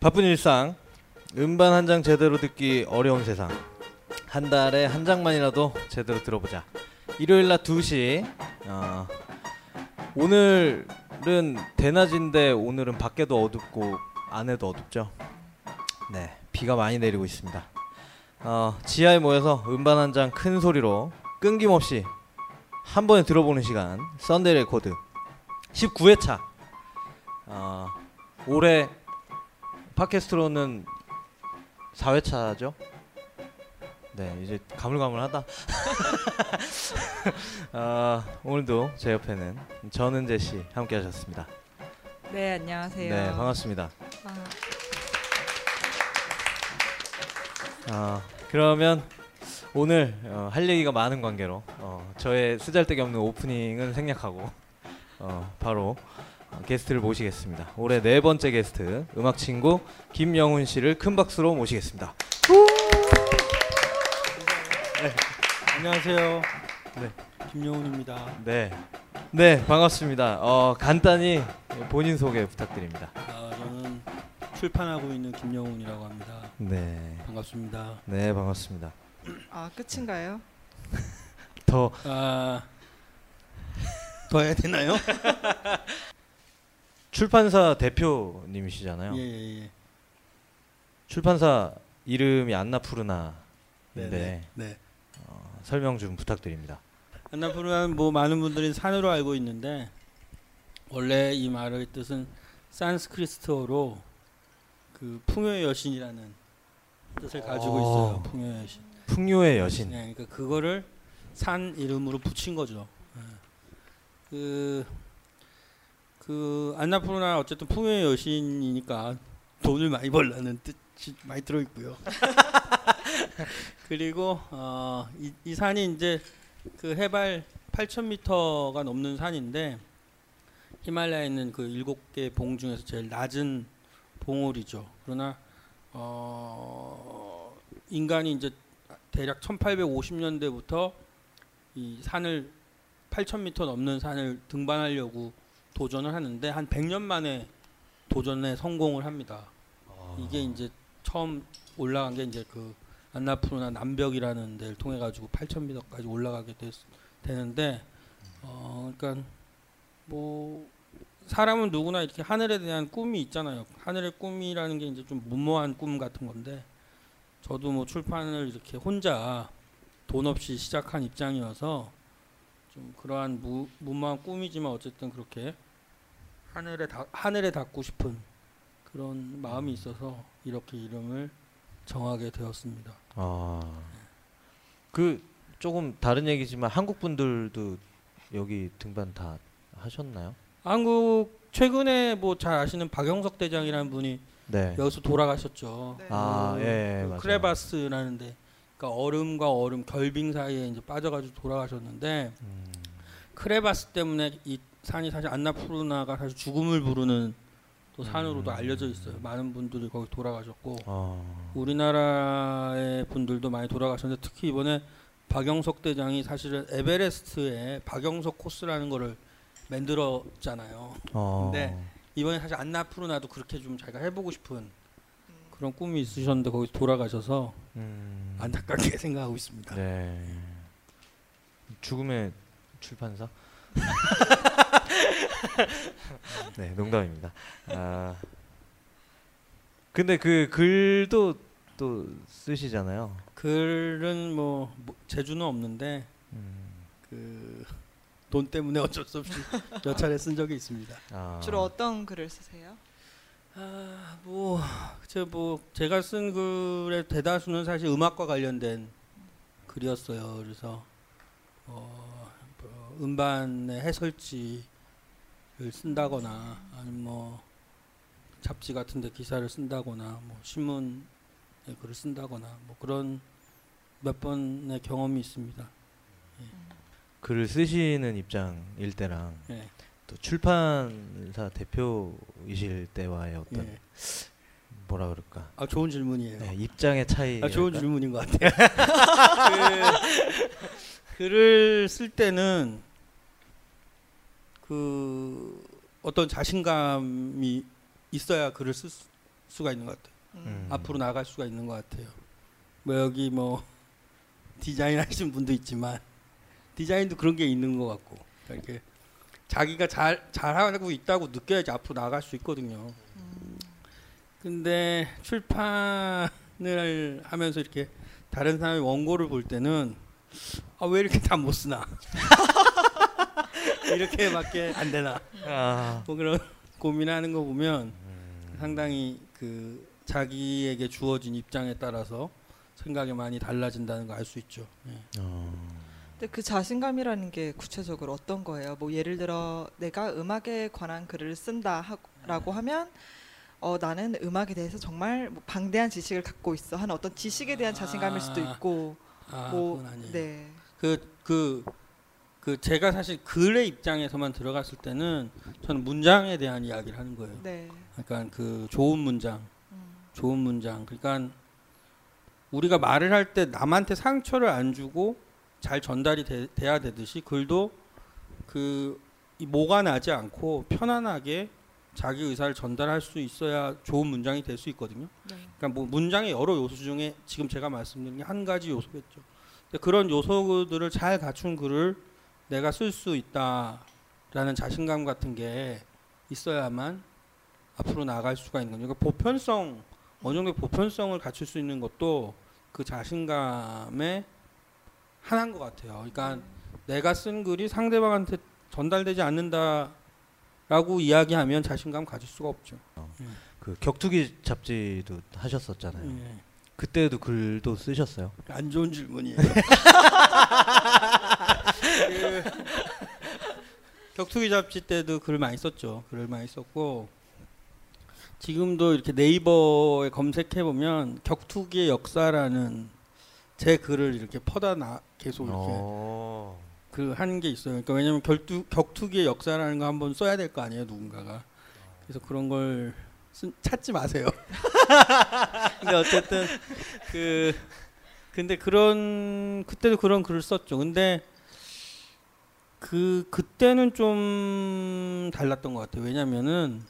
바쁜 일상 음반 한 장 제대로 듣기 어려운 세상. 한 달에 한 장만이라도 제대로 들어보자. 일요일 낮 2시. 어, 오늘은 대낮인데 오늘은 밖에도 어둡고 안에도 어둡죠? 네 비가 많이 내리고 있습니다. 어, 지하에 모여서 음반 한 장 큰 소리로 끊김없이 한 번에 들어보는 시간. 썬데이 레코드 19회차. 어, 올해 팟캐스트로는 4회차죠. 네, 이제 가물가물하다. 어, 오늘도 제 옆에는 전은재 씨 함께 하셨습니다. 네, 안녕하세요. 네, 반갑습니다. 아, 어, 그러면 오늘 어, 할 얘기가 많은 관계로 어, 저의 쓰잘데기 없는 오프닝은 생략하고 어, 바로 어, 게스트를 모시겠습니다. 올해 네 번째 게스트 음악 친구 김영훈 씨를 큰 박수로 모시겠습니다. 안녕하세요. 네. 김영훈입니다. 네, 네 반갑습니다. 어, 간단히 본인 소개 부탁드립니다. 아, 저는 출판하고 있는 김영훈이라고 합니다. 네, 반갑습니다. 네 반갑습니다. 아 끝인가요? 더 아, 더 해야 되나요? 출판사 대표님이시잖아요. 예, 예, 예. 출판사 이름이 안나푸르나인데 네, 네. 어, 설명 좀 부탁드립니다. 안나푸르는 뭐 많은 분들이 산으로 알고 있는데 원래 이 말의 뜻은 산스크리트어로 그 풍요의 여신이라는 뜻을 가지고 어. 있어요. 풍요의 여신. 풍요의 여신. 네, 그러니까 그거를 산 이름으로 붙인 거죠. 예. 그, 그 안나푸르나 어쨌든 풍요의 여신이니까 돈을 많이 벌라는 뜻이 많이 들어 있고요. 그리고 어, 이, 이 산이 이제 그 해발 8,000m가 넘는 산인데 히말라야에 있는 그 일곱 개 봉 중에서 제일 낮은 봉우리죠. 그러나 어, 인간이 이제 대략 1850년대부터 이 산을 8,000m 넘는 산을 등반하려고 도전을 하는데 한 100년 만에 도전에 성공을 합니다. 이게 이제 처음 올라간 게 이제 그 안나푸르나 남벽이라는 데를 통해 가지고 8,000m까지 올라가게 됐, 되는데 어 그러니까 뭐 사람은 누구나 이렇게 하늘에 대한 꿈이 있잖아요. 하늘의 꿈이라는 게 이제 좀 무모한 꿈 같은 건데 저도 뭐 출판을 이렇게 혼자 돈 없이 시작한 입장이어서 좀 그러한 무, 무모한 꿈이지만 어쨌든 그렇게 하늘에 다, 하늘에 닿고 싶은 그런 마음이 있어서 이렇게 이름을 정하게 되었습니다. 아, 그 조금 다른 얘기지만 한국 분들도 여기 등반 다 하셨나요? 한국 최근에 뭐 잘 아시는 박영석 대장이라는 분이 네. 여기서 돌아가셨죠. 네. 아, 그, 예, 예, 그. 크레바스라는데 그러니까 얼음과 얼음 결빙 사이에 이제 빠져가지고 돌아가셨는데 음, 크레바스 때문에 이 산이 사실 안나푸르나가 사실 죽음을 부르는 또 산으로도 음. 알려져 있어요. 많은 분들이 거기 돌아가셨고 어, 우리나라의 분들도 많이 돌아가셨는데 특히 이번에 박영석 대장이 사실은 에베레스트에 박영석 코스라는 거를 만들었잖아요. 어, 네. 이번에 사실 안나푸르나도 그렇게 좀 자기가 해보고 싶은 그런 꿈이 있으셨는데 거기 돌아가셔서 음, 안타깝게 생각하고 있습니다. 네. 죽음의 출판사? 네, 농담입니다. 아, 근데 그 글도 또 쓰시잖아요. 글은 뭐, 뭐 재주는 없는데 음, 그돈 때문에 어쩔 수 없이 몇 차례 쓴 적이 있습니다. 아, 주로 어떤 글을 쓰세요? 아, 뭐, 저 뭐, 제가 쓴 글의 대다수는 사실 음악과 관련된 글이었어요. 그래서, 어, 뭐 음반의 해설지 를 쓴다거나, 아니면 뭐, 잡지 같은 데 기사를 쓴다거나, 뭐, 신문에 글을 쓴다거나, 뭐, 그런 몇 번의 경험이 있습니다. 글을 쓰시는 입장일 때랑 예, 또 출판사 대표이실 때와의 어떤 예. 뭐라 그럴까 아, 좋은 질문이에요. 네, 입장의 차이. 아, 좋은 질문인 것 같아요. 그, 글을 쓸 때는 그 어떤 자신감이 있어야 글을 쓸, 수- 수가 있는 것 같아요. 음. 앞으로 나갈 수가 있는 것 같아요. 뭐 여기 뭐 디자인 하신 분도 있지만 디자인도 그런 게 있는 것 같고 그러니까 이렇게 자기가 잘 잘하고 있다고 느껴야지 앞으로 나갈 수 있거든요. 음. 근데 출판을 하면서 이렇게 다른 사람의 원고를 볼 때는 아 왜 이렇게 다 못 쓰나 이렇게밖에 안 되나 아, 뭐 그런 고민하는 거 보면 음. 상당히 그 자기에게 주어진 입장에 따라서 생각이 많이 달라진다는 거알수 있죠. 예. 어. 근데 그 자신감이라는 게 구체적으로 어떤 거예요? 뭐 예를 들어 내가 음악에 관한 글을 쓴다라고 하면 어 나는 음악에 대해서 정말 뭐 방대한 지식을 갖고 있어 하는 어떤 지식에 대한 자신감일 수도 아. 있고 아, 뭐 그건 아니에요. 네. 그, 그, 그 제가 사실 글의 입장에서만 들어갔을 때는 저는 문장에 대한 이야기를 하는 거예요. 네. 그러니까 그 좋은 문장, 음. 좋은 문장. 그러니까 우리가 말을 할 때 남한테 상처를 안 주고 잘 전달이 돼, 돼야 되듯이 글도 그이 모가 나지 않고 편안하게 자기 의사를 전달할 수 있어야 좋은 문장이 될 수 있거든요. 네. 그러니까 뭐 문장의 여러 요소 중에 지금 제가 말씀드린 게한 가지 요소겠죠. 그런 요소들을 잘 갖춘 글을 내가 쓸 수 있다라는 자신감 같은 게 있어야만 앞으로 나갈 수가 있는 거죠. 그러니까 보편성 어느 정도 보편성을 갖출 수 있는 것도 그 자신감의 하나인 것 같아요. 그러니까 내가 쓴 글이 상대방한테 전달되지 않는다라고 이야기하면 자신감 가질 수가 없죠. 그 격투기 잡지도 하셨었잖아요. 예. 그때도 글도 쓰셨어요. 안 좋은 질문이에요. 그 격투기 잡지 때도 글 많이 썼죠. 글을 많이 썼고 지금도 이렇게 네이버에 검색해 보면 격투기의 역사라는 제 글을 이렇게 퍼다 나 계속 이렇게 어. 그 하는 게 있어요. 그러니까 왜냐면 결투, 격투기의 역사라는 거 한번 써야 될 거 아니에요, 누군가가. 그래서 그런 걸 쓴- 찾지 마세요. 근데 어쨌든 그 근데 그런 그때도 그런 글을 썼죠. 근데 그 그때는 좀 달랐던 것 같아요. 왜냐면은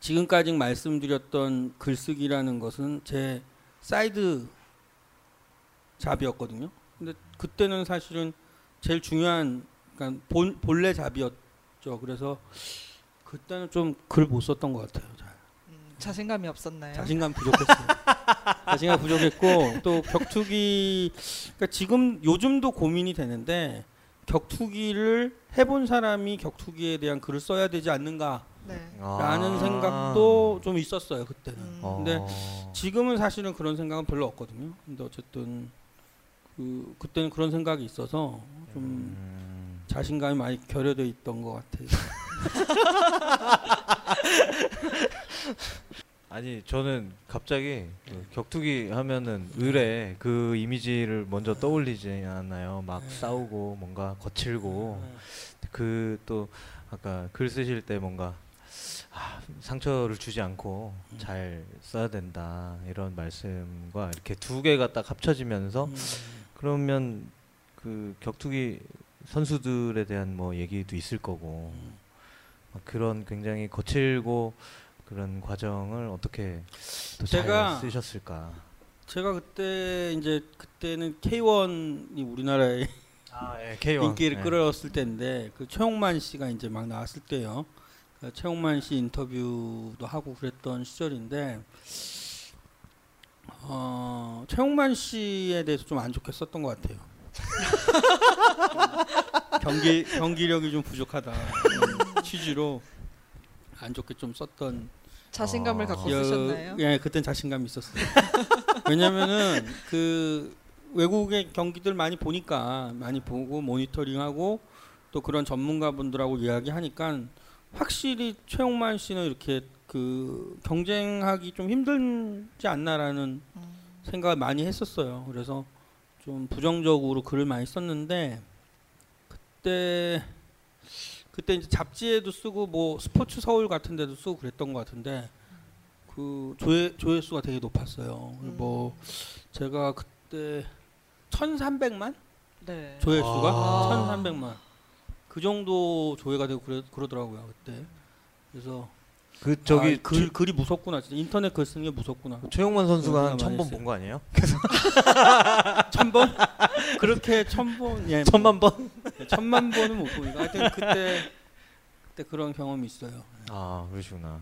지금까지 말씀드렸던 글쓰기라는 것은 제 side job이었거든요. 근데 그때는 사실은 제일 중요한 그러니까 본, 본래 잡이었죠. 그래서 그때는 좀 글 못 썼던 것 같아요. 자신감이 없었나요? 자신감 부족했어요. 자신감 부족했고 또 격투기 그러니까 지금 요즘도 고민이 되는데 격투기를 해본 사람이 격투기에 대한 글을 써야 되지 않는가라는 네. 아. 생각도 좀 있었어요 그때는. 음. 어. 근데 지금은 사실은 그런 생각은 별로 없거든요. 근데 어쨌든 그 그때는 그런 생각이 있어서 좀 음. 자신감이 많이 결여돼 있던 것 같아요. 아니 저는 갑자기 그 격투기 하면은 을에 그 이미지를 먼저 떠올리지 않나요? 막 네. 싸우고 뭔가 거칠고 네. 그또 아까 글 쓰실 때 뭔가 아, 상처를 주지 않고 음. 잘 써야 된다 이런 말씀과 이렇게 두 개가 딱 합쳐지면서 음. 그러면 그 격투기 선수들에 대한 뭐 얘기도 있을 거고 음. 막 그런 굉장히 거칠고 그런 과정을 어떻게 제가 쓰셨을까? 제가 그때 이제 그때는 K1이 우리나라에 아, 예, K1. 인기를 예. 끌어왔을 때인데 그 최홍만 씨가 이제 막 나왔을 때요. 그 최홍만 씨 인터뷰도 하고 그랬던 시절인데 어, 최홍만 씨에 대해서 좀 안 좋게 썼던 것 같아요. 경기 경기력이 좀 부족하다 취지로 안 좋게 좀 썼던 자신감을 아. 갖고 기억- 쓰셨나요? 예, 그땐 자신감이 있었어요. 왜냐면은 그 외국의 경기들 많이 보니까 많이 보고 모니터링하고 또 그런 전문가분들하고 이야기하니까 확실히 최홍만 씨는 이렇게 그 경쟁하기 좀 힘들지 않나라는 음. 생각을 많이 했었어요. 그래서 좀 부정적으로 글을 많이 썼는데 그때 그때 이제 잡지에도 쓰고 뭐 스포츠 서울 같은 데도 쓰고 그랬던 것 같은데 그 조회 조회수가 되게 높았어요. 음. 뭐 제가 그때 1,300만 네. 조회수가 아. 1,300만 그 정도 조회가 되고 그래, 그러더라고요 그때. 그래서 그 저기 아, 글 글이 무섭구나. 진짜 인터넷 글 쓰는 게 무섭구나. 최용만 선수가 한 천 번. 본 거 아니에요? 천 번? 그렇게 천 번? 예, 뭐, 천만 번? 예, 천만 번은 못 보니까 하여튼 그때 그때 그런 경험이 있어요. 아 그러시구나.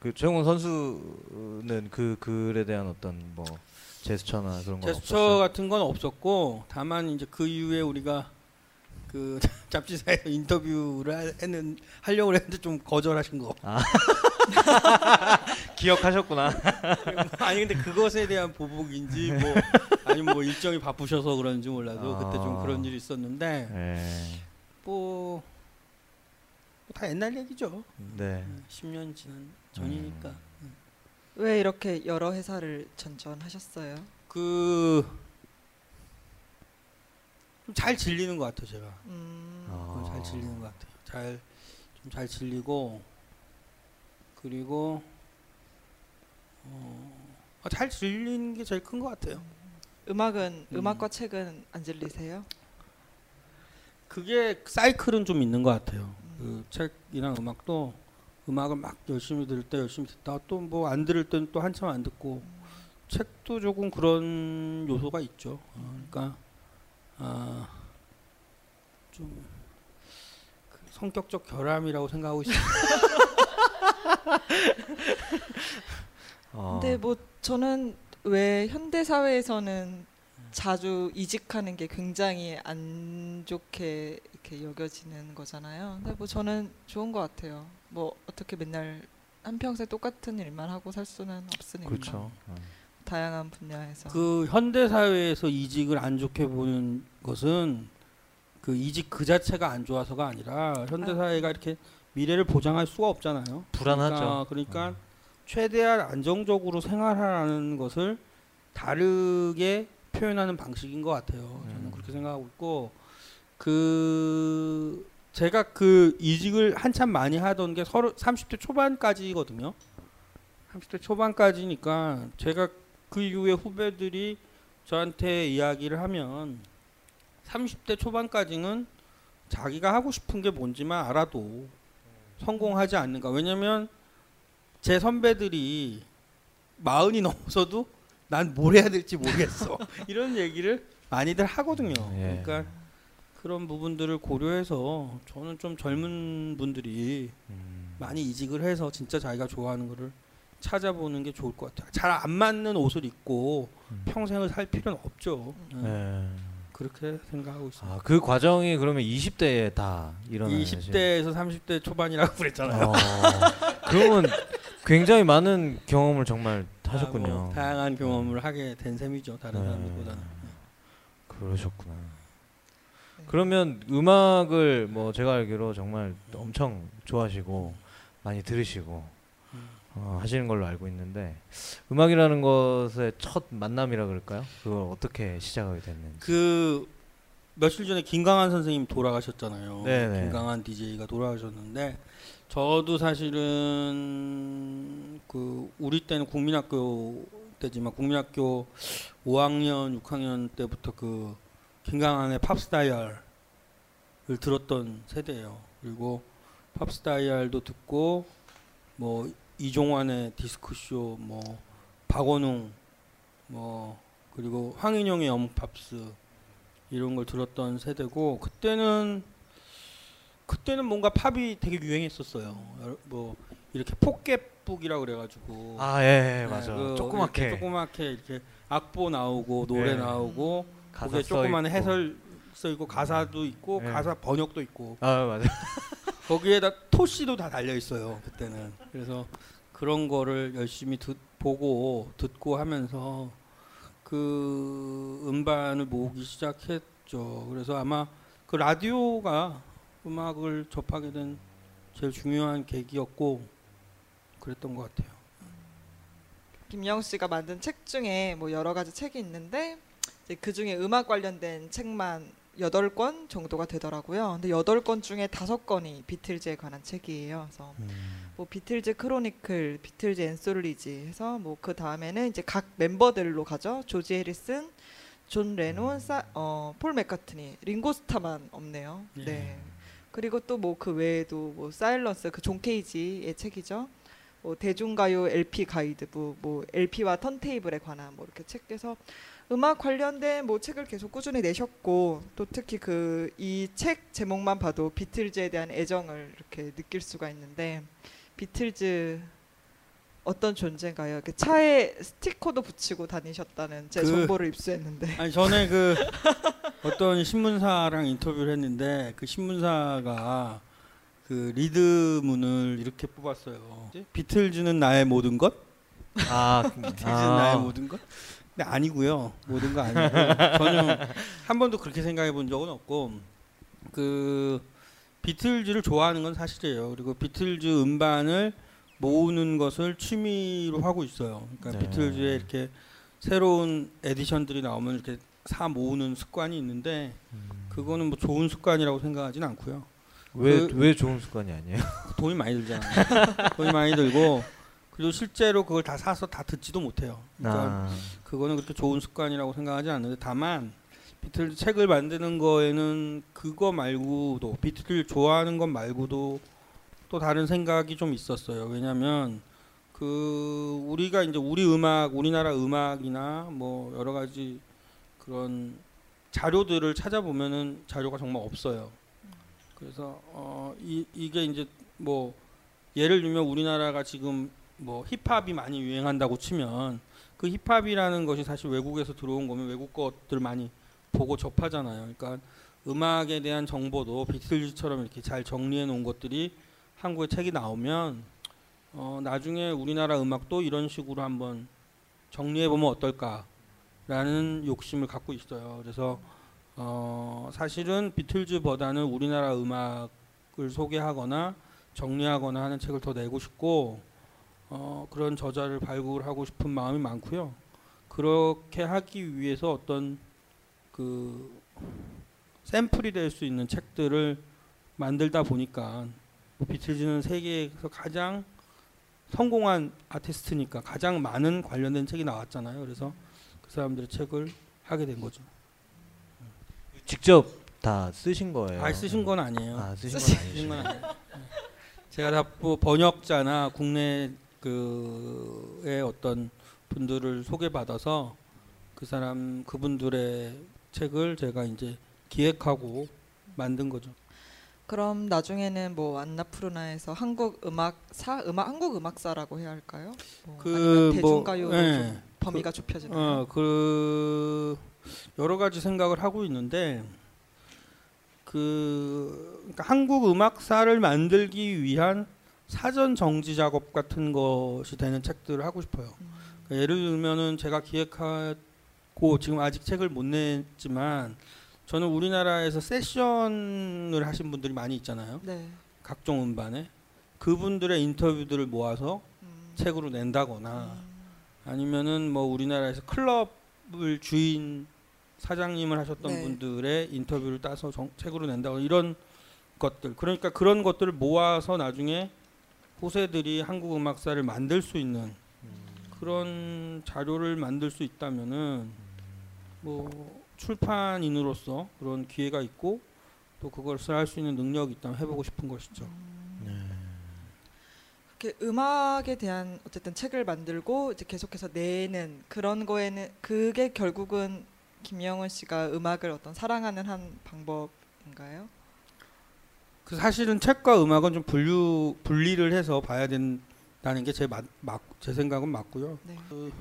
그 최용원 선수는 그 글에 대한 어떤 뭐 제스처나 그런 건 제스처 없었어요. 같은 건 없었고 다만 이제 그 이후에 우리가 그 잡지사에서 인터뷰를 하- 했는 하려고 했는데 좀 거절하신 거. 기억하셨구나. 아니 근데 그것에 대한 보복인지 뭐 아니면 뭐 일정이 바쁘셔서 그런지 몰라도 그때 좀 아. 그런 일이 있었는데 네. 뭐다 옛날 얘기죠. 네. 10년 지난 전이니까. 왜 이렇게 여러 회사를 전전하셨어요? 그 좀 잘 질리는 것 같아요 제가. 음, 아. 그걸 잘 질리는 것 같아요. 잘 좀 잘 질리고 그리고 어, 아, 잘 질리는 게 제일 큰 것 같아요. 음악은 음. 음악과 책은 안 질리세요? 그게 사이클은 좀 있는 것 같아요. 음. 그 책이랑 음악도 음악을 막 열심히 들을 때 열심히 듣다가 또뭐 안 들을 때는 또 한참 안 듣고 책도 조금 그런 요소가 있죠. 어, 그러니까 아, 좀 그 성격적 결함이라고 생각하고 있어요. 어. 근데 뭐 저는 왜 현대 사회에서는 자주 이직하는 게 굉장히 안 좋게 이렇게 여겨지는 거잖아요. 근데 뭐 저는 좋은 것 같아요. 뭐 어떻게 맨날 한 평생 똑같은 일만 하고 살 수는 없으니까 그렇죠. 어. 다양한 분야에서 그 현대 사회에서 이직을 안 좋게 보는 것은 그 이직 그 자체가 안 좋아서가 아니라 현대 아. 사회가 이렇게 미래를 보장할 수가 없잖아요. 불안하죠. 그러니까, 그러니까 어. 최대한 안정적으로 생활하라는 것을 다르게 표현하는 방식인 것 같아요. 저는 음. 그렇게 생각하고 있고 그 제가 그 이직을 한참 많이 하던 게 서른 30대 초반까지거든요. 30대 초반까지니까 제가 그 이후에 후배들이 저한테 이야기를 하면 30대 초반까지는 자기가 하고 싶은 게 뭔지만 알아도 성공하지 않는가. 왜냐면 제 선배들이 마흔이 넘어서도 난 뭘 해야 될지 모르겠어. 이런 얘기를 많이들 하거든요. 예. 그러니까 그런 부분들을 고려해서 저는 좀 젊은 분들이 음. 많이 이직을 해서 진짜 자기가 좋아하는 거를 찾아보는 게 좋을 것 같아요. 잘 안 맞는 옷을 입고 음. 평생을 살 필요는 없죠. 네. 네. 그렇게 생각하고 있습니다. 아, 그 과정이 그러면 20대에 다 일어나요. 20대에서 30대 초반이라고 그랬잖아요. 어, 그러면 굉장히 많은 경험을 정말 아, 하셨군요. 뭐 다양한 경험을 하게 된 셈이죠. 다른 네. 사람들보다는. 그러셨구나. 네. 그러면 음악을 뭐 제가 알기로 정말 엄청 좋아하시고 많이 들으시고 음. 어, 하시는 걸로 알고 있는데 음악이라는 것의 첫 만남이라 그럴까요? 그걸 어떻게 시작하게 됐는지. 그 며칠 전에 김강한 선생님 돌아가셨잖아요. 네네. 김강한 DJ가 돌아가셨는데 저도 사실은 그 우리 때는 국민학교 때지만 국민학교 5학년, 6학년 때부터 그 김강한의 팝스다이얼을 들었던 세대예요. 그리고 팝스다이얼도 듣고 뭐 이종환의 디스크쇼, 뭐 박원웅, 뭐 그리고 황인용의 영 팝스 이런 걸 들었던 세대고 그때는 그때는 뭔가 팝이 되게 유행했었어요. 뭐 이렇게 포켓북이라고 그래가지고 아, 예, 예 네, 맞아. 그 조그맣게 이렇게 조그맣게 이렇게 악보 나오고 노래 네. 나오고 거기에 써 조그만. 해설 써 있고 가사도 있고 네. 가사 번역도 있고 아, 맞아. 거기에다 토시도 다 달려 있어요 그때는 그래서 그런 거를 열심히 듣, 보고 듣고 하면서 그 음반을 모으기 시작했죠 그래서 아마 그 라디오가 음악을 접하게 된 제일 중요한 계기였고 그랬던 것 같아요 김영 씨가 만든 책 중에 뭐 여러 가지 책이 있는데 이제 그 중에 음악 관련된 책만 여덟 권 정도가 되더라고요. 근데 여덟 권 중에 다섯 권이 비틀즈에 관한 책이에요. 그래서 음. 뭐 비틀즈 크로니클, 비틀즈 앤솔로지 해서 뭐 그 다음에는 이제 각 멤버들로 가죠. 조지 해리슨, 존 레논, 사, 어, 폴 맥카트니, 링고 스타만 없네요. 예. 네. 그리고 또 뭐 그 외에도 뭐 사일런스 그 존 케이지의 책이죠. 뭐 대중가요 LP 가이드북, 뭐 LP와 턴테이블에 관한 뭐 이렇게 책에서 음악 관련된 뭐 책을 계속 꾸준히 내셨고 또 특히 그 이 책 제목만 봐도 비틀즈에 대한 애정을 이렇게 느낄 수가 있는데 비틀즈 어떤 존재인가요? 이렇게 차에 스티커도 붙이고 다니셨다는 제 그- 정보를 입수했는데 아니 전에 그 어떤 신문사랑 인터뷰를 했는데 그 신문사가 그 리드문을 이렇게 뽑았어요. 비틀즈는 나의 모든 것? 아, 비틀즈는 나의 모든 것? 근데 아니고요. 모든 거 아니고 저는 한 번도 그렇게 생각해 본 적은 없고 그 비틀즈를 좋아하는 건 사실이에요. 그리고 비틀즈 음반을 모으는 것을 취미로 하고 있어요. 그러니까 네. 비틀즈에 이렇게 새로운 에디션들이 나오면 이렇게 사 모으는 습관이 있는데 그거는 뭐 좋은 습관이라고 생각하진 않고요. 왜 그- 왜 좋은 습관이 아니에요? 돈이 많이 들잖아요. 돈이 많이 들고 그리고 실제로 그걸 다 사서 다 듣지도 못해요. 그러니까 아, 그거는 그렇게 좋은 습관이라고 생각하지 않는데 다만 비틀즈 책을 만드는 거에는 그거 말고도 비틀즈 좋아하는 것 말고도 또 다른 생각이 좀 있었어요. 왜냐하면 그 우리가 이제 우리 음악, 우리나라 음악이나 뭐 여러 가지 그런 자료들을 찾아보면은 자료가 정말 없어요. 그래서 어, 이, 이게 이제 뭐 예를 들면 우리나라가 지금 뭐 힙합이 많이 유행한다고 치면 그 힙합이라는 것이 사실 외국에서 들어온 거면 외국 것들 많이 보고 접하잖아요. 그러니까 음악에 대한 정보도 비틀즈처럼 이렇게 잘 정리해 놓은 것들이 한국에 책이 나오면 어, 나중에 우리나라 음악도 이런 식으로 한번 정리해 보면 어떨까라는 욕심을 갖고 있어요. 그래서 어, 사실은 비틀즈보다는 우리나라 음악을 소개하거나 정리하거나 하는 책을 더 내고 싶고 어, 그런 저자를 발굴하고 싶은 마음이 많고요. 그렇게 하기 위해서 어떤 그 샘플이 될 수 있는 책들을 만들다 보니까 뭐 비틀즈는 세계에서 가장 성공한 아티스트니까 가장 많은 관련된 책이 나왔잖아요. 그래서 그 사람들의 책을 하게 된 거죠. 직접 다 쓰신 거예요? 아 쓰신 건 아니에요. 아, 쓰신 쓰신- 건. 아니에요. 제가 다뭐 번역자나 국내 그의 어떤 분들을 소개받아서 그 사람 그분들의 책을 제가 이제 기획하고 만든 거죠. 그럼 나중에는 뭐 안나푸르나에서 한국 음악사 음악 한국 음악사라고 해야 할까요? 뭐그 아니면 뭐. 좀 범위가 좁혀지나요? 어, 그 여러 가지 생각을 하고 있는데 그 그러니까 한국 음악사를 만들기 위한 사전 정지 작업 같은 것이 되는 책들을 하고 싶어요. 음, 그러니까 예를 들면은 제가 기획하고 지금 아직 책을 못 냈지만 저는 우리나라에서 세션을 하신 분들이 많이 있잖아요. 네. 각종 음반에 그분들의 인터뷰들을 모아서 음, 책으로 낸다거나 음, 아니면은 뭐 우리나라에서 클럽을 주인 사장님을 하셨던 네. 분들의 인터뷰를 따서 정- 책으로 낸다거나 이런 것들 그러니까 그런 것들을 모아서 나중에 후세들이 한국 음악사를 만들 수 있는 그런 자료를 만들 수 있다면은 뭐 출판인으로서 그런 기회가 있고 또 그것을 할 수 있는 능력이 있다면 해보고 싶은 것이죠. 네. 이렇게 음악에 대한 어쨌든 책을 만들고 이제 계속해서 내는 그런 거에는 그게 결국은 김영훈 씨가 음악을 어떤 사랑하는 한 방법인가요? 그 사실은 책과 음악은 좀 분류 분리를 해서 봐야 된다는 게 제 제 생각은 맞고요. 네. 그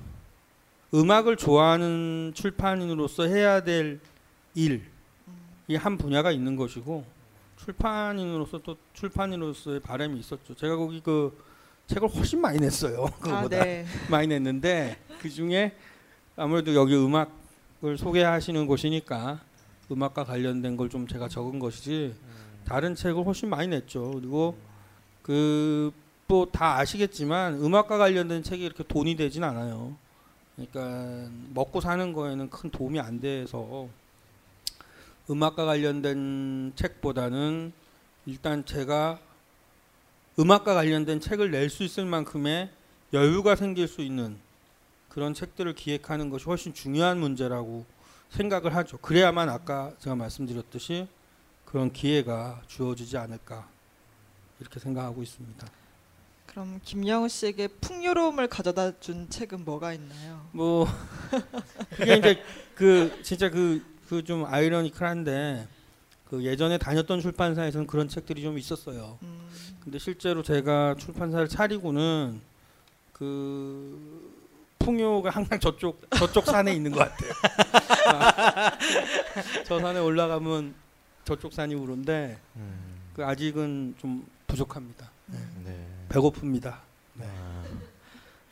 음악을 좋아하는 출판인으로서 해야 될 일이 음, 한 분야가 있는 것이고 출판인으로서 또 출판인으로서의 바람이 있었죠. 제가 거기 그 책을 훨씬 많이 냈어요. 아, 그거보다 네. 많이 냈는데 그 중에 아무래도 여기 음악을 소개하시는 곳이니까 음악과 관련된 걸 좀 제가 적은 것이지 다른 책을 훨씬 많이 냈죠. 그리고 그 또 다 아시겠지만 음악과 관련된 책이 이렇게 돈이 되진 않아요. 그러니까 먹고 사는 거에는 큰 도움이 안 돼서 음악과 관련된 책보다는 일단 제가 음악과 관련된 책을 낼 수 있을 만큼의 여유가 생길 수 있는 그런 책들을 기획하는 것이 훨씬 중요한 문제라고 생각을 하죠. 그래야만 아까 제가 말씀드렸듯이 그런 기회가 주어지지 않을까 이렇게 생각하고 있습니다. 그럼 김영우 씨에게 풍요로움을 가져다 준 책은 뭐가 있나요? 뭐 그게 이제 그 진짜 그 그 좀 아이러니컬한데 그 예전에 다녔던 출판사에서는 그런 책들이 좀 있었어요. 음, 근데 실제로 제가 출판사를 차리고는 그 풍요가 항상 저쪽 저쪽 산에 있는 것 같아요. 아, 저 산에 올라가면 저쪽 산이 우는데 음, 그 아직은 좀 부족합니다. 네. 배고픕니다. 네.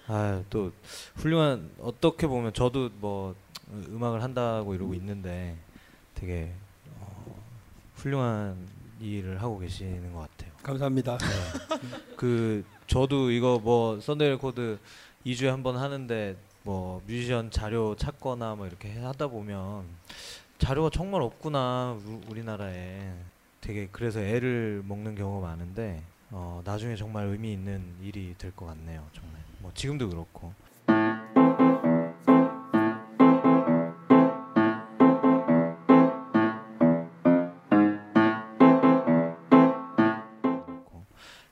아, 또 훌륭한 어떻게 보면 저도 뭐 음악을 한다고 이러고 있는데 되게 어, 훌륭한 일을 하고 계시는 것 같아요. 감사합니다. 그 저도 이거 뭐 썬데이 레코드 2주에 한 번 하는데 뭐 뮤지션 자료 찾거나 뭐 이렇게 하다 보면 자료가 정말 없구나 우- 우리나라에 되게 그래서 애를 먹는 경우가 많은데 어, 나중에 정말 의미 있는 일이 될 것 같네요 정말 뭐 지금도 그렇고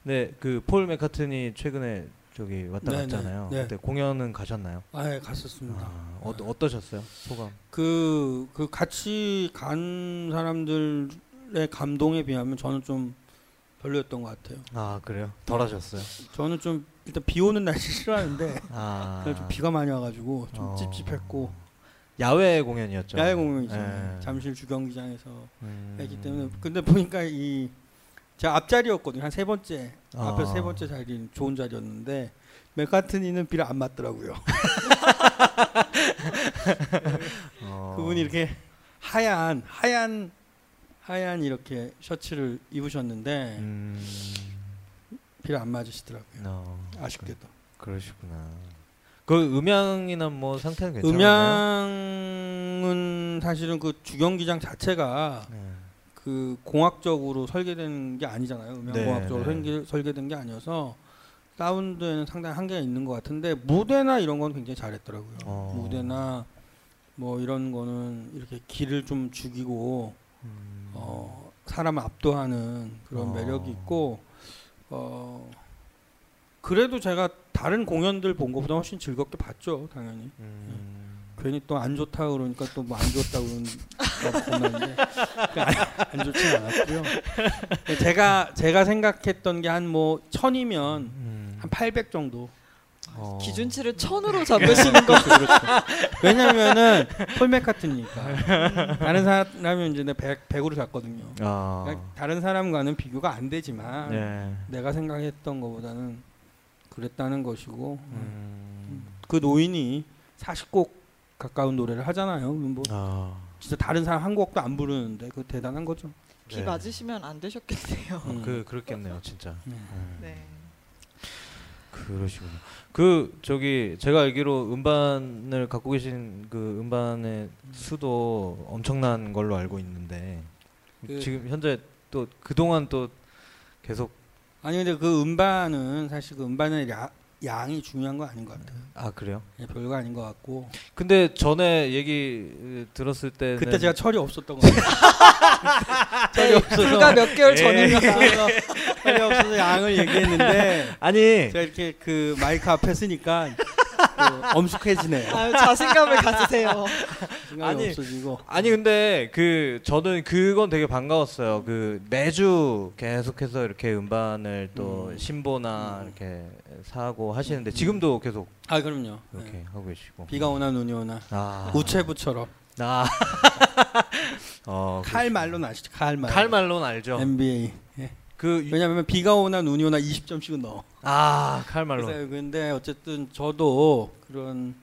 네, 그 폴 맥카트니 최근에 저기 왔다 네, 갔잖아요. 네, 네. 그때 공연은 가셨나요? 아, 예, 갔었습니다. 아, 어, 어떠셨어요? 소감? 그, 그 같이 간 사람들의 감동에 비하면 저는 좀 별로였던 것 같아요. 아 그래요? 덜 하셨어요? 저는 좀 일단 비 오는 날씨 싫어하는데 아, 좀 비가 많이 와가지고 좀 어. 찝찝했고 야외 공연이었죠. 야외 공연이죠. 예. 잠실 주경기장에서 음. 했기 때문에 근데 보니까 이 제가 앞자리였거든요. 한 세 번째 아. 앞에 세 번째 자리 좋은 자리였는데 맥카트니는 비를 안 맞더라고요. 어. 그분이 이렇게 하얀 하얀 하얀 이렇게 셔츠를 입으셨는데 음. 비를 안 맞으시더라고요. 어, 아쉽게도. 그, 그러시구나. 그 음향이나 뭐 상태는 괜찮나요? 음향은 사실은 그 주경기장 자체가 네. 그 공학적으로 설계된 게 아니잖아요. 음향 네, 공학적으로 네. 설계, 설계된 게 아니어서 사운드에는 상당히 한계가 있는 것 같은데 무대나 이런 건 굉장히 잘했더라고요. 어. 무대나 뭐 이런 거는 이렇게 길을 좀 죽이고 음. 어, 사람을 압도하는 그런 어. 매력이 있고 어, 그래도 제가 다른 공연들 본 것보다 훨씬 즐겁게 봤죠, 당연히. 음. 괜히 또 안 좋다 그러니까 또 뭐 안 좋다 그러는데 안, 안 좋지는 않았고요. 제가 제가 생각했던 게 한 뭐 천이면 음. 한800 정도. 어. 기준치를 천으로 잡으시는 거. 그렇죠, 그렇죠. 왜냐면은 폴맥 같으니까 다른 사람이 이제 내 100, 100으로 잡거든요. 아. 그러니까 다른 사람과는 비교가 안 되지만 네. 내가 생각했던 것보다는 그랬다는 것이고 음. 그 노인이 40곡 가까운 노래를 하잖아요. 뭐 아. 진짜 다른 사람 한 곡도 안 부르는데 그 대단한 거죠. 비 네. 맞으시면 안 되셨겠네요. 음. 그 그렇겠네요, 진짜. 음. 음. 네. 그러시군요. 그 저기 제가 알기로 음반을 갖고 계신 그 음반의 수도 엄청난 걸로 알고 있는데 그- 지금 현재 또 그동안 또 계속 아니 근데 그 음반은 사실 그 음반의 야, 양이 중요한 거 아닌 것 같아요. 아 그래요? 예, 별거 아닌 것 같고 근데 전에 얘기 으, 들었을 때는 그때 제가 철이 없었던 거 같아요. 철이 없어서 불과 몇 개월 예. 전입니다. 철이 없어서 양을 얘기했는데 아니 제가 이렇게 그 마이크 앞에 쓰니까 그 엄숙해지네요. 아유, 자신감을 가지세요. 아니, 없어지고 아니 근데 그 저는 그건 되게 반가웠어요. 그 매주 계속해서 이렇게 음반을 또 음. 신보나 음. 이렇게 사고 하시는데 지금도 계속 아 그럼요. 이렇게 네. 하고 계시고 비가 오나 눈이 오나 아. 우체부처럼 아. 어, 칼 말로는 아시죠? 칼 말. 칼말론 알죠. NBA. 예. 그 유- 왜냐하면 비가 오나 눈이 오나 20점씩은 넣어. 아. 그래서 근데 어쨌든 저도 그런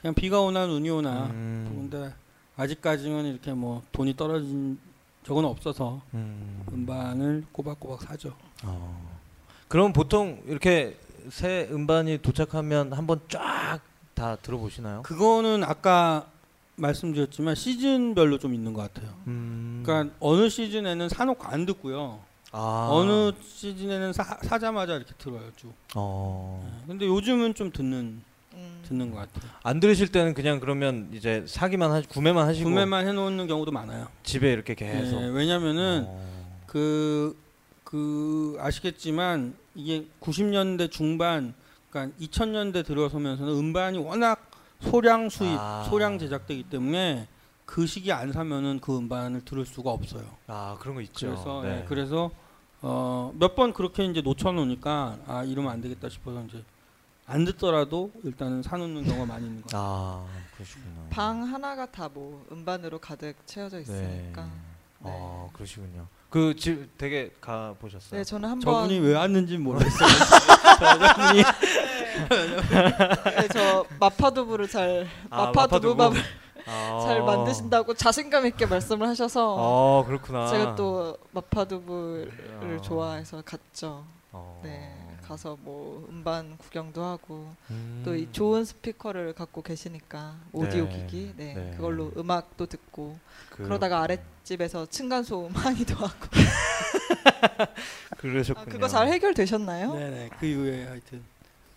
그냥 비가 오나 눈이 오나 음, 근데 아직까지는 이렇게 뭐 돈이 떨어진 적은 없어서 음. 음반을 꼬박꼬박 사죠. 어. 그럼 보통 이렇게 새 음반이 도착하면 한번 쫙 다 들어보시나요? 그거는 아까 말씀드렸지만 시즌별로 좀 있는 것 같아요. 음. 그러니까 어느 시즌에는 사놓고 안 듣고요. 아. 어느 시즌에는 사, 사자마자 이렇게 들어요 쭉. 어. 근데 요즘은 좀 듣는 음. 듣는 것 같아요. 안 들으실 때는 그냥 그러면 이제 사기만 하 구매만 하시고 구매만 해놓는 경우도 많아요. 집에 이렇게 계속 네, 왜냐면은 어. 그, 그 아시겠지만 이게 90년대 중반, 그러니까 2000년대 들어서면서는 음반이 워낙 소량 수입, 아. 소량 제작되기 때문에 그 시기 안 사면은 그 음반을 들을 수가 없어요. 아 그런 거 있죠. 그래서 네. 예, 그래서 어, 몇 번 그렇게 이제 놓쳐 놓으니까 아 이러면 안 되겠다 싶어서 이제 안 듣더라도 일단은 사놓는 경우가 많이 있는 것 같아요. 아 그러시구나. 방 하나가 다 뭐 음반으로 가득 채워져 있으니까. 네. 네. 아 그러시군요. 그 집 되게 가 보셨어요? 네, 저는 한번 저분이 왜 왔는지 모르겠어요. 저분이 네, 저 마파두부를 잘 아, 마파두부밥을 아. 잘 만드신다고 자신감 있게 말씀을 하셔서 아 그렇구나. 제가 또 마파두부를 아. 좋아해서 갔죠. 어. 네, 가서 뭐 음반 구경도 하고 음. 또이 좋은 스피커를 갖고 계시니까 오디오 네. 기기, 네, 네. 그걸로 음악도 듣고 그- 그러다가 아랫집에서 층간 소음 항의도 하고. 그러셨군요. 아, 그거 잘 해결되셨나요? 네네 그 이후에 하여튼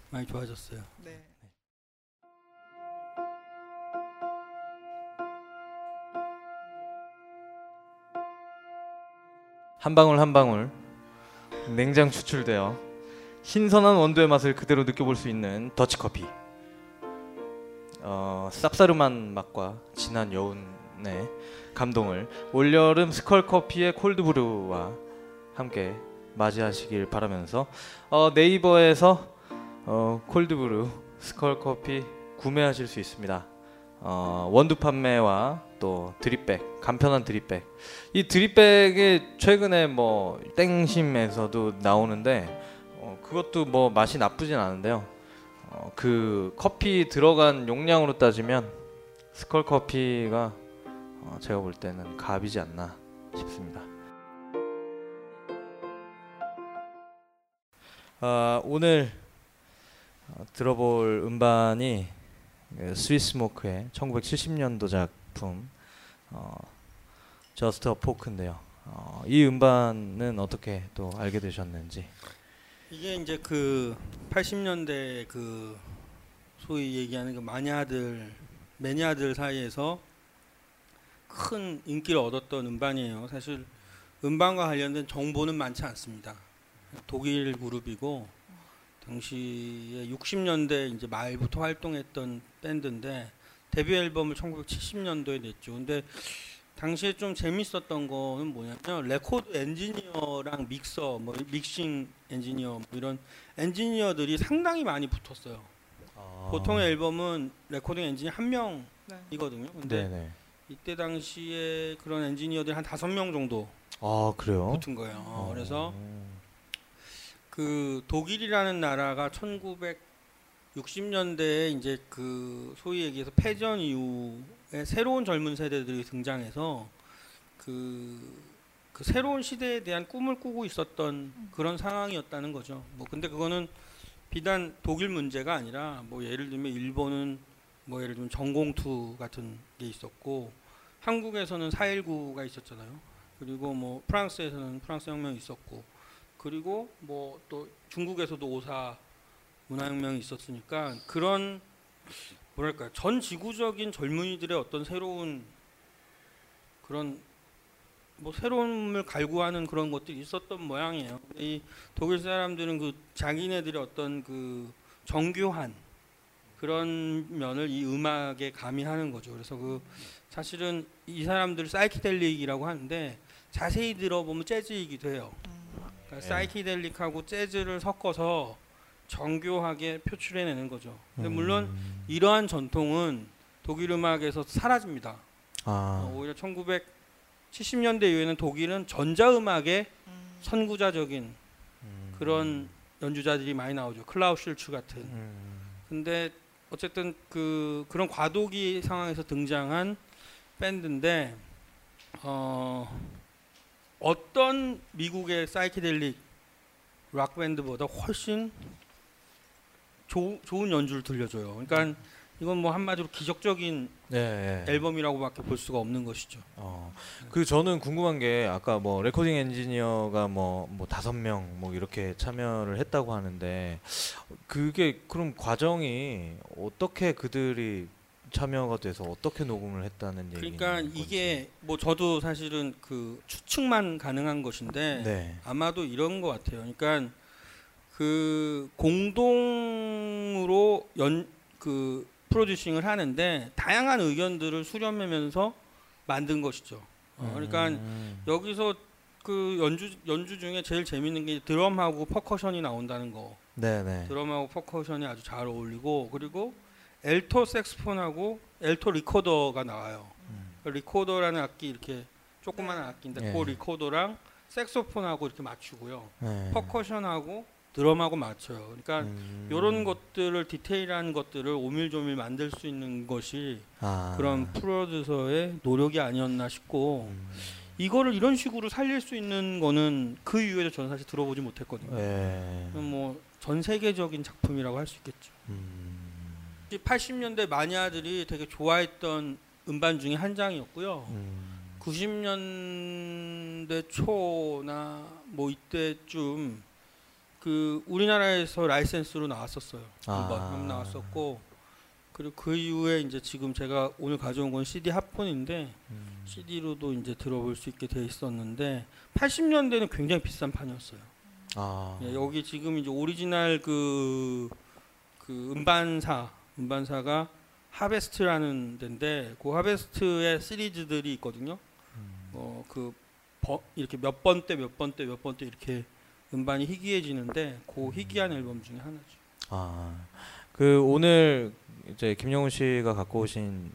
많이 좋아졌어요. 네. 한 방울 한 방울. 냉장 추출되어 신선한 원두의 맛을 그대로 느껴볼 수 있는 더치커피. 어, 쌉싸름한 맛과 진한 여운의 감동을 올여름 스컬커피의 콜드브루와 함께 맞이하시길 바라면서 어, 네이버에서 어, 콜드브루 스컬커피 구매하실 수 있습니다. 어, 원두 판매와 또 드립백 간편한 드립백 이 drip bag이 최근에 뭐 땡심에서도 나오는데 어, 그것도 뭐 맛이 나쁘진 않은데요. 어, 그 커피 들어간 용량으로 따지면 스컬 커피가 어, 제가 볼 때는 갑이지 않나 싶습니다. 아, 오늘 어, 들어볼 음반이 그 스위트 스모크의 1970년도 작품 어, 저스트 어 포크인데요. 어, 이 음반은 어떻게 또 알게 되셨는지. 이게 이제 그 80년대 그 소위 얘기하는 그 마니아들 매니아들 사이에서 큰 인기를 얻었던 음반이에요. 사실 음반과 관련된 정보는 많지 않습니다. 독일 그룹이고 당시에 60년대 이제 말부터 활동했던 밴드인데 데뷔 앨범을 1970년도에 냈죠. 근데 당시에 좀 재밌었던 거는 뭐냐면 레코드 엔지니어랑 믹서, 뭐 믹싱 엔지니어 뭐 이런 엔지니어들이 상당히 많이 붙었어요. 보통의 앨범은 레코딩 엔지니어 한 명이거든요. 근데 네네. 이때 당시에 그런 엔지니어들이 한 다섯 명 정도 아 그래요? 붙은 거예요. 어, 그래서 어. 그 독일이라는 나라가 1960년대에 이제 그 소위 얘기해서 패전 이후에 새로운 젊은 세대들이 등장해서 그, 그 새로운 시대에 대한 꿈을 꾸고 있었던 그런 상황이었다는 거죠. 뭐 근데 그거는 비단 독일 문제가 아니라 뭐 예를 들면 일본은 뭐 예를 들면 전공투 같은 게 있었고 한국에서는 4.19가 있었잖아요. 그리고 뭐 프랑스에서는 프랑스 혁명이 있었고 그리고 뭐 또 중국에서도 오사 문화혁명이 있었으니까 그런 뭐랄까요 전 지구적인 젊은이들의 어떤 새로운 그런 뭐 새로움을 갈구하는 그런 것들이 있었던 모양이에요. 이 독일 사람들은 그 자기네들의 어떤 그 정교한 그런 면을 이 음악에 가미하는 거죠. 그래서 그 사실은 이 사람들 사이키델릭이라고 하는데 자세히 들어보면 재즈이기도 해요. 그러니까 네. 사이키델릭하고 재즈를 섞어서 정교하게 표출해내는 거죠. 음. 물론 이러한 전통은 독일 음악에서 사라집니다. 아 어, 오히려 1970년대 이후에는 독일은 전자음악의 음. 선구자적인 음. 그런 연주자들이 많이 나오죠. 클라우 슐츠 같은. 음. 근데 어쨌든 그 그런 과도기 상황에서 등장한 밴드인데 어 어떤 미국의 사이키델릭 락 밴드보다 훨씬 조, 좋은 연주를 들려줘요. 그러니까 이건 뭐 한마디로 기적적인 네. 앨범이라고밖에 볼 수가 없는 것이죠. 어. 그 저는 궁금한 게 아까 뭐 레코딩 엔지니어가 뭐 뭐 다섯 명 뭐 이렇게 참여를 했다고 하는데 그게 그럼 과정이 어떻게 그들이 참여가 돼서 어떻게 녹음을 했다는 얘기인 그러니까. 이게 뭐 저도 사실은 그 추측만 가능한 것인데 네. 아마도 이런 것 같아요. 그러니까 그 공동으로 연 그 프로듀싱을 하는데 다양한 의견들을 수렴하면서 만든 것이죠. 어, 그러니까 음. 여기서 그 연주 연주 중에 제일 재밌는 게 드럼하고 퍼커션이 나온다는 거. 네네. 드럼하고 퍼커션이 아주 잘 어울리고 그리고 알토 색소폰하고 알토 리코더가 나와요. 음. 리코더라는 악기 이렇게 조그마한 악기인데 예. 그 리코더랑 색소폰하고 이렇게 맞추고요. 네. 퍼커션하고 드럼하고 맞춰요. 그러니까 음. 이런 것들을 디테일한 것들을 오밀조밀 만들 수 있는 것이 아. 그런 프로듀서의 노력이 아니었나 싶고 음. 이거를 이런 식으로 살릴 수 있는 거는 그 이후에도 저는 사실 들어보지 못했거든요. 네. 뭐전 세계적인 작품이라고 할 수 있겠죠. 음. 80년대 마니아들이 되게 좋아했던 음반 중에 한 장이었고요. 음. 90년대 초나 뭐 이때쯤 그 우리나라에서 라이센스로 나왔었어요. 아. 한번 나왔었고 그리고 그 이후에 이제 지금 제가 오늘 가져온 건 CD 합본인데 음. CD로도 이제 들어볼 수 있게 돼 있었는데 80년대는 굉장히 비싼 판이었어요. 아. 예, 여기 지금 이제 오리지널 그, 그 음반사 음반사가 하베스트라는 데인데 그 하베스트의 시리즈들이 있거든요. 음. 어그 이렇게 몇 번 때 몇 번 때 몇 번 때 이렇게 음반이 희귀해지는데 그 희귀한 앨범 중에 하나죠. 아, 그 오늘 이제 김영훈 씨가 갖고 오신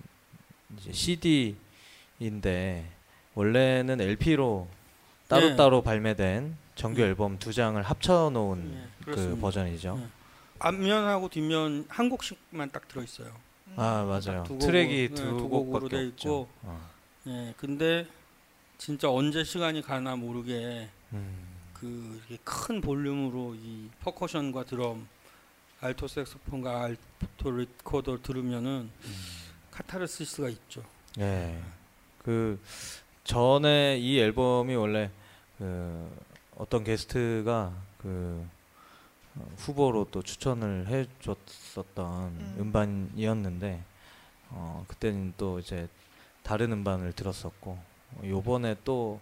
CD인데 원래는 LP로 따로따로 발매된 정규 네. 앨범 두 장을 합쳐 놓은 예, 그 그렇습니다. 버전이죠. 네. 앞면하고 뒷면 한 곡씩만 딱 들어 있어요. 음. 아 맞아요. 두 트랙이 네, 두, 두 곡으로 돼 없죠. 있고. 어. 예, 근데 진짜 언제 시간이 가나 모르게 음. 그 이렇게 큰 볼륨으로 이 퍼커션과 드럼, 알토 색소폰과 알토 리코더 들으면은 카타르시스가 있죠. 예. 그 전에 이 앨범이 원래 그 어떤 게스트가 그 어, 후보로 또 추천을 해줬었던 음. 음. 반이었는데 어, 그때는 또 이제 다른 음반을 들었었고 어, 요번에 또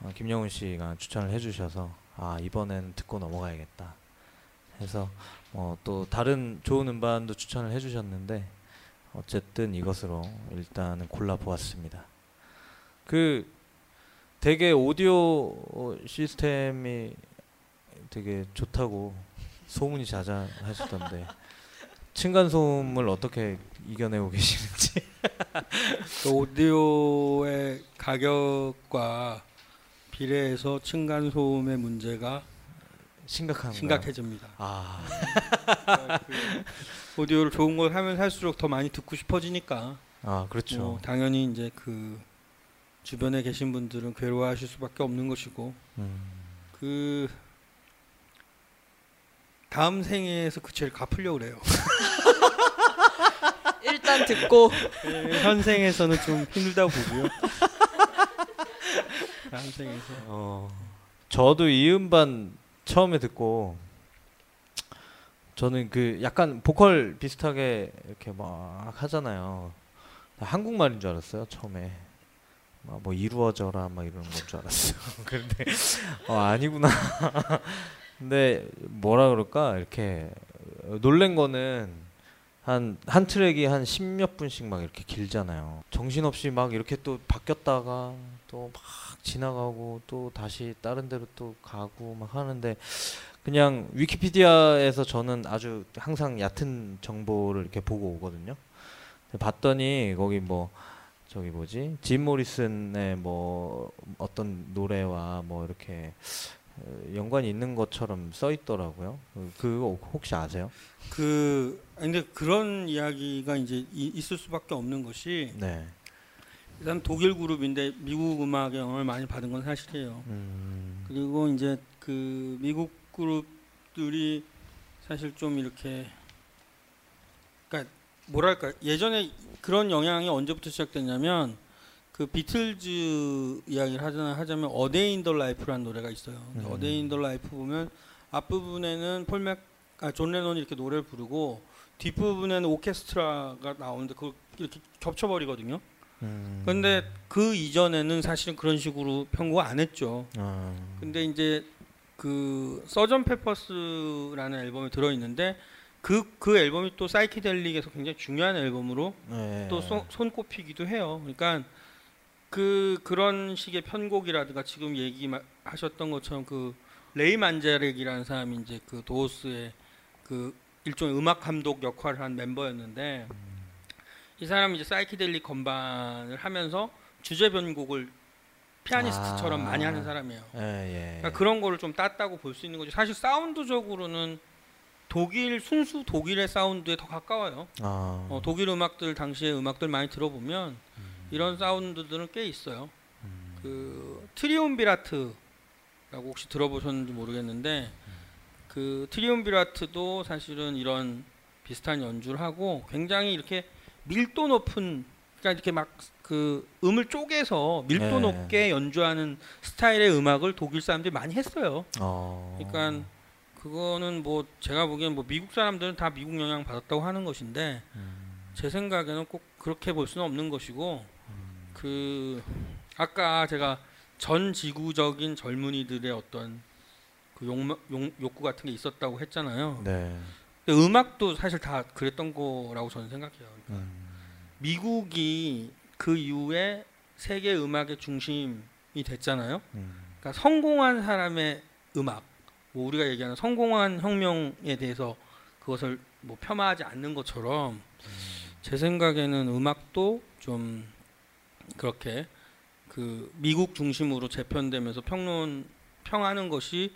어, 김영훈 씨가 추천을 해주셔서 아 이번엔 듣고 넘어가야겠다 해서 어, 또 다른 좋은 음반도 추천을 해주셨는데 어쨌든 이것으로 일단은 골라 보았습니다. 그 되게 오디오 시스템이 되게 좋다고 소문이 자자하시던데 층간 소음을 어떻게 이겨내고 계시는지. 그 오디오의 가격과 비례해서 층간 소음의 문제가 심각한가요? 심각해집니다. 아, 그러니까 그 오디오를 좋은 걸 하면 할수록 더 많이 듣고 싶어지니까 아 그렇죠. 뭐 당연히 이제 그 주변에 계신 분들은 괴로워하실 수밖에 없는 것이고 음. 그 다음 생에서 그 죄를 갚으려고 그래요. 일단 듣고 예, 현생에서는 좀 힘들다고 보고요. 다음 생에서 어, 저도 이 음반 처음에 듣고 저는 그 약간 보컬 비슷하게 이렇게 막 하잖아요. 한국말인 줄 알았어요 처음에. 막뭐 이루어져라 막 이런 건 줄 알았어요. 그런데 어, 아니구나. 근데 뭐라 그럴까 이렇게 놀란 거는 한 한 트랙이 한 십 몇 분씩 막 이렇게 길잖아요. 정신없이 막 이렇게 또 바뀌었다가 또 막 지나가고 또 다시 다른 데로 또 가고 막 하는데 그냥 위키피디아에서 저는 아주 항상 얕은 정보를 이렇게 보고 오거든요. 봤더니 거기 뭐 저기 뭐지 짐 모리슨의 뭐 어떤 노래와 뭐 이렇게 어, 연관이 있는 것처럼 써 있더라고요. 그- 그거 혹시 아세요? 그 근데 그런 이야기가 이제 이- 있을 수밖에 없는 것이 네. 일단 독일 그룹인데 미국 음악에 영향을 많이 받은 건 사실이에요. 음. 그리고 이제 그 미국 그룹들이 사실 좀 이렇게 그러니까 뭐랄까 예전에 그런 영향이 언제부터 시작됐냐면 그 비틀즈 이야기를 하자면 하자면 A Day in the Life라는 노래가 있어요. 음. A Day in the Life 보면 앞부분에는 폴맥 아, 존 레논이 이렇게 노래를 부르고 뒷부분에는 오케스트라가 나오는데 그걸 이렇게 겹쳐버리거든요. 음. 근데 그 이전에는 사실은 그런 식으로 편곡 안 했죠. 아, 근데 이제 그 Sergeant Pepper's라는 앨범에 들어 있는데 그 그 앨범이 또 사이키델릭에서 굉장히 중요한 앨범으로 네. 또 손, 손꼽히기도 해요. 그러니까 그 그런 식의 편곡이라든가 지금 얘기하셨던 것처럼 그 레이 만자렉이라는 사람이 이제 그 도어스의 그 일종의 음악 감독 역할을 한 멤버였는데 이 사람이 이제 사이키델릭 건반을 하면서 주제 변곡을 피아니스트처럼 아. 많이 하는 사람이에요. 예, 예. 그러니까 그런 거를 좀 땄다고 볼 수 있는 거죠. 사실 사운드적으로는 독일 순수 독일의 사운드에 더 가까워요. 아, 어, 독일 음악들 당시의 음악들 많이 들어보면 이런 사운드들은 꽤 있어요. 음. 그 트리움비라트라고 혹시 들어보셨는지 모르겠는데 그 트리움비라트도 사실은 이런 비슷한 연주를 하고 굉장히 이렇게 밀도 높은 그러니까 이렇게 막 그 음을 쪼개서 밀도 네. 높게 연주하는 스타일의 음악을 독일 사람들이 많이 했어요. 어. 그러니까 그거는 뭐 제가 보기엔 뭐 미국 사람들은 다 미국 영향 받았다고 하는 것인데 음. 제 생각에는 꼭 그렇게 볼 수는 없는 것이고 음. 그 아까 제가 전 지구적인 젊은이들의 어떤 그 욕, 욕, 욕구 같은 게 있었다고 했잖아요. 네. 근데 음악도 사실 다 그랬던 거라고 저는 생각해요. 음. 미국이 그 이후에 세계 음악의 중심이 됐잖아요. 음. 그러니까 성공한 사람의 음악, 뭐 우리가 얘기하는 성공한 혁명에 대해서 그것을 뭐 폄하하지 않는 것처럼 제 생각에는 음악도 좀 그렇게 그 미국 중심으로 재편되면서 평론 평하는 것이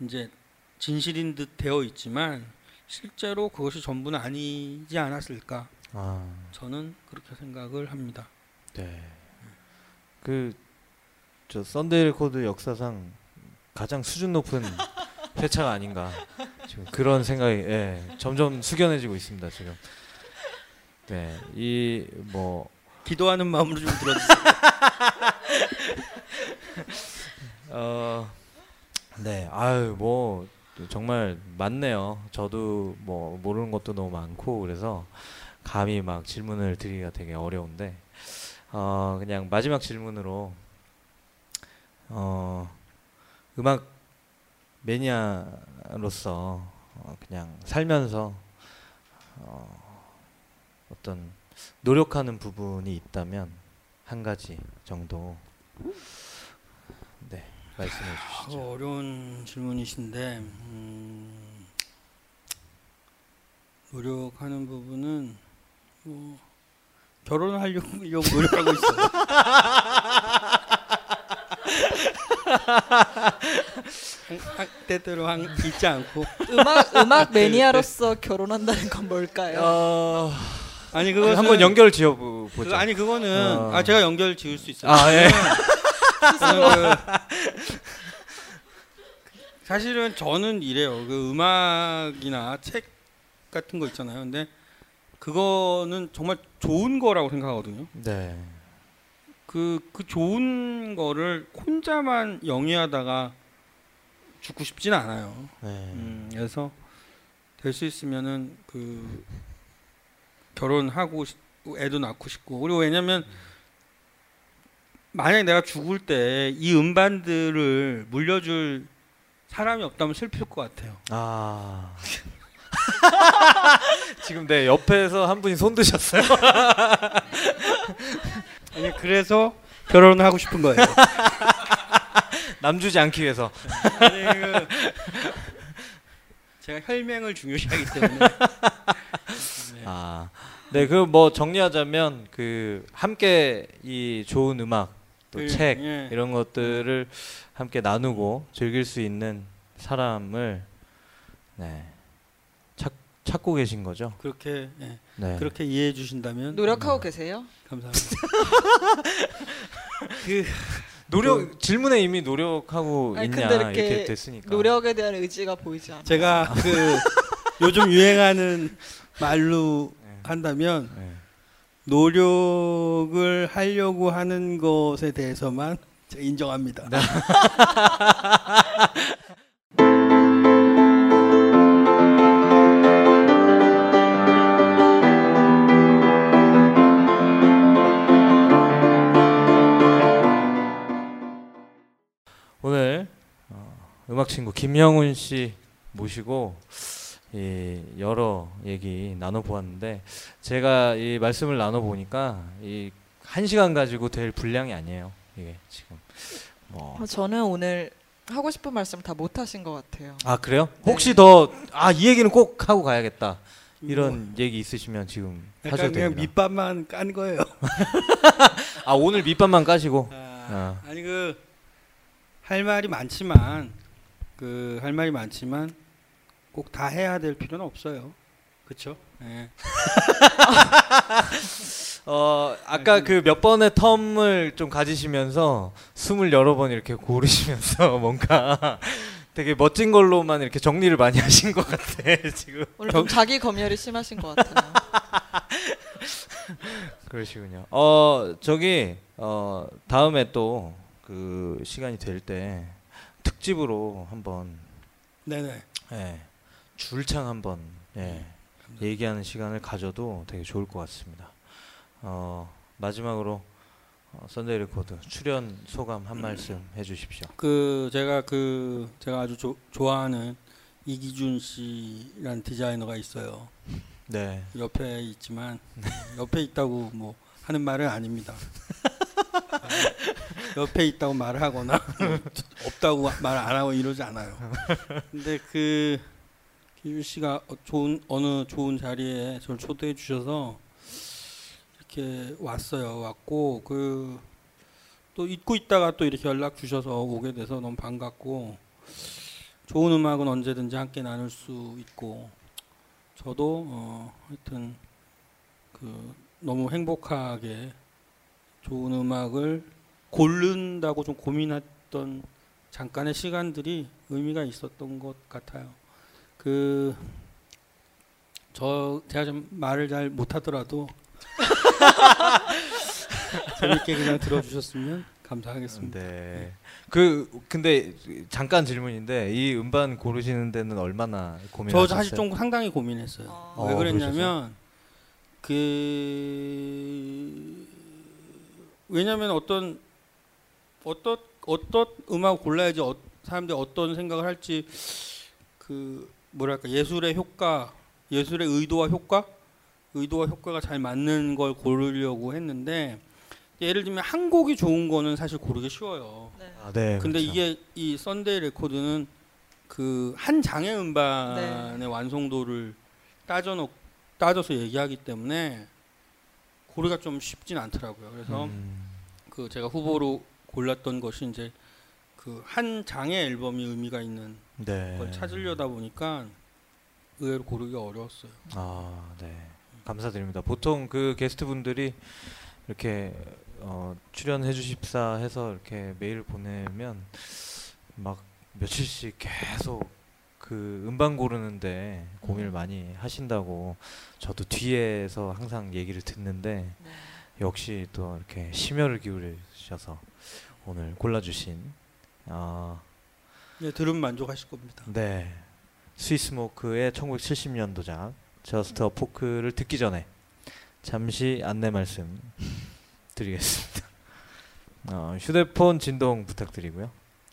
이제 진실인 듯 되어 있지만 실제로 그것이 전부는 아니지 않았을까 아, 저는 그렇게 생각을 합니다. 네. 그 저 썬데이 레코드 역사상 가장 수준 높은 회차가 아닌가 지금 그런 생각이 예, 점점 숙연해지고 있습니다 지금. 네, 이 뭐 기도하는 마음으로 좀 들어주세요. 어, 네, 아유 뭐 정말 많네요. 저도 뭐 모르는 것도 너무 많고 그래서 감히 막 질문을 드리기가 되게 어려운데 어 그냥 마지막 질문으로 어 음악 매니아로서 어, 그냥 살면서 어, 어떤 노력하는 부분이 있다면 한 가지 정도 네 말씀해 주시죠. 어, 어려운 질문이신데 음, 노력하는 부분은 뭐 결혼하려고 노력하고 있어요. 한- 한- 잊지 않고 음악 음악 매니아로서 결혼한다는 건 뭘까요? 어, 아니 그것은 한번 연결 지어 보- 그, 보죠. 아니 그거는 어. 아 제가 연결 지을 수 있어요. 아, 예. 그- 사실은 저는 이래요. 그 음악이나 책 같은 거 있잖아요. 근데 그거는 정말 좋은 거라고 생각하거든요. 네. 그, 그 좋은 거를 혼자만 영위하다가 죽고 싶진 않아요. 네. 음, 그래서 될 수 있으면은 그 결혼하고 싶고 애도 낳고 싶고 그리고 왜냐면 만약에 내가 죽을 때 이 음반들을 물려줄 사람이 없다면 슬플 것 같아요. 아. 지금 내 옆에서 한 분이 손 드셨어요. 아니 그래서 결혼을 하고 싶은 거예요. 남 주지 않기 위해서. 아니, 그 제가 혈맹을 중요시하기 때문에 네. 아. 네, 그 뭐 정리하자면 그 함께 이 좋은 음악 또 그, 책 예. 이런 것들을 함께 나누고 즐길 수 있는 사람을 네. 찾, 찾고 계신 거죠. 그렇게 예. 네. 그렇게 이해해 주신다면 노력하고 계세요? 감사합니다. 그 노력 질문에 이미 노력하고 아니, 있냐 근데 이렇게 이렇게 됐으니까. 노력에 대한 의지가 보이지 않아. 제가 그 요즘 유행하는 말로 네. 한다면 네. 노력을 하려고 하는 것에 대해서만 인정합니다. 오늘 어, 음악 친구 김영훈 씨 모시고 이 여러 얘기 나눠 보았는데 제가 이 말씀을 나눠 보니까 이 한 시간 가지고 될 분량이 아니에요. 이게 지금 뭐. 어, 저는 오늘 하고 싶은 말씀 다 못 하신 것 같아요. 아 그래요? 네. 혹시 더 아 이 얘기는 꼭 하고 가야겠다 이런 얘기 있으시면 지금 뭐 약간 하셔도 그냥 됩니다. 밑밥만 깐 거예요. 아 오늘 밑밥만 까시고 아, 아 니 그 할 말이 많지만 그 할 말이 많지만 꼭 다 해야 될 필요는 없어요. 그렇죠? 예. 어 아까 그 몇 번의 텀을 좀 가지시면서 숨을 여러 번 이렇게 고르시면서 뭔가 되게 멋진 걸로만 이렇게 정리를 많이 하신 것 같아 지금 오늘 좀 자기 검열이 심하신 것 같아요. 그러시군요. 어 저기 어 다음에 또 그 시간이 될 때 특집으로 한번 네네. 예, 줄창 한번 예, 얘기하는 시간을 가져도 되게 좋을 것 같습니다. 어 마지막으로 어, 썬데이 레코드 출연 소감 한 말씀 해주십시오. 그 제가 그 제가 아주 조, 좋아하는 이기준 씨라는 디자이너가 있어요. 네. 옆에 있지만 옆에 있다고 뭐 하는 말은 아닙니다. 옆에 있다고 말을 하거나 없다고 말 안 하고 이러지 않아요. 근데 그 기준 씨가 어- 좋은 어느 좋은 자리에 저를 초대해 주셔서 이렇게 왔어요. 왔고 그 또 잊고 있다가 또 이렇게 연락 주셔서 오게 돼서 너무 반갑고 좋은 음악은 언제든지 함께 나눌 수 있고 저도 어 하여튼 그 너무 행복하게 좋은 음악을 고른다고 좀 고민했던 잠깐의 시간들이 의미가 있었던 것 같아요. 그 저 제가 좀 말을 잘 못하더라도 재밌게 그냥 들어주셨으면 감사하겠습니다. 네. 그 근데 잠깐 질문인데 이 음반 고르시는 데는 얼마나 저 고민하셨어요? 사실 좀 상당히 고민했어요. 어. 왜 어, 그랬냐면 그 왜냐면 어떤 어떤 어떤 음악 골라야지 어, 사람들이 어떤 생각을 할지 그 뭐랄까 예술의 효과 예술의 의도와 효과 의도와 효과가 잘 맞는 걸 고르려고 했는데 예를 들면 한 곡이 좋은 거는 사실 고르기 쉬워요. 네. 아, 네. 근데 그렇죠. 이게 이 썬데이 레코드는 그 한 장의 음반의 네. 완성도를 따져놓 따져서 얘기하기 때문에 고르기가 좀 쉽진 않더라고요. 그래서 음, 그 제가 후보로 골랐던 것이 이제 그 한 장의 앨범이 의미가 있는 네. 걸 찾으려다 보니까 의외로 고르기가 어려웠어요. 아, 네. 감사드립니다. 보통 그 게스트 분들이 이렇게 어, 출연해 주십사 해서 이렇게 메일 보내면 막 며칠씩 계속 그 음반 고르는데 고민을 많이 하신다고 저도 뒤에서 항상 얘기를 듣는데 네. 역시 또 이렇게 심혈을 기울이셔서 오늘 골라주신 아, 네, 들으면 만족하실 겁니다. 네. Sweet Smoke의 1970년도작 Just a Poke를 듣기 전에 잠시 안내 말씀 드리겠습니다. 어, 휴대폰 진동 부탁드리고요.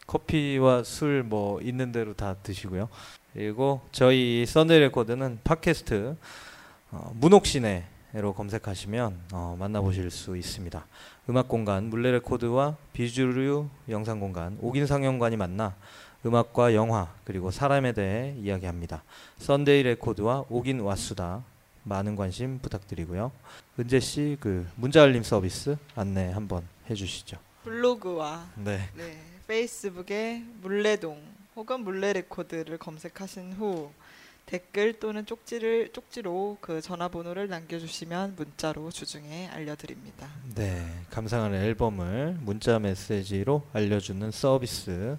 커피와 술 뭐 있는 대로 다 드시고요. 그리고 저희 썬데이 레코드는 팟캐스트 어, 문옥씨네로 검색하시면 어, 만나보실 수 있습니다. 음악 공간 문래 레코드와 비주류 영상 공간 옥인 상영관이 만나 음악과 영화 그리고 사람에 대해 이야기합니다. 썬데이 레코드와 옥인 왓수다 많은 관심 부탁드리고요. 은재 씨 그 문자 알림 서비스 안내 한번 해주시죠. 블로그와 네. 네, 페이스북에 문래동 혹은 문래 레코드를 검색하신 후 댓글 또는 쪽지를 쪽지로 그 전화번호를 남겨주시면 문자로 주중에 알려드립니다. 네, 감상하는 앨범을 문자 메시지로 알려주는 서비스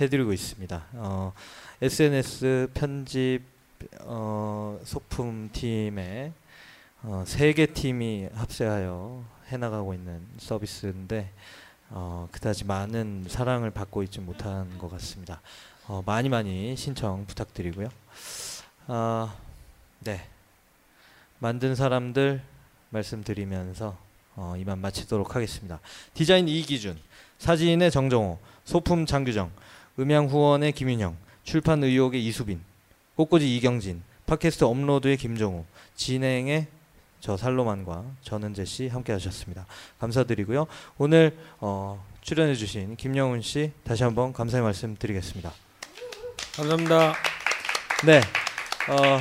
해드리고 있습니다. 어, SNS 편집 어, 소품 팀의 어, 세개 팀이 합세하여 해나가고 있는 서비스인데 어, 그다지 많은 사랑을 받고 있지 못한 것 같습니다. 어, 많이 많이 신청 부탁드리고요. 아, 네. 만든 사람들 말씀드리면서 어, 이만 마치도록 하겠습니다. 디자인 이기준, 사진의 정정호, 소품 장규정, 음향 후원의 김윤형, 출판 의혹의 이수빈, 꽃꽂이 이경진, 팟캐스트 업로드의 김정우, 진행의 저 살로만과 전은재 씨 함께 하셨습니다. 감사드리고요. 오늘 어, 출연해 주신 김영훈 씨 다시 한번 감사의 말씀 드리겠습니다. 감사합니다. 네. 어,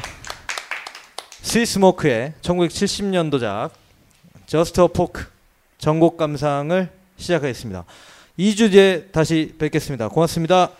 스위스모크의 1970년도작 저스트 어 포크 전곡 감상을 시작하겠습니다. 2주 뒤에 다시 뵙겠습니다. 고맙습니다.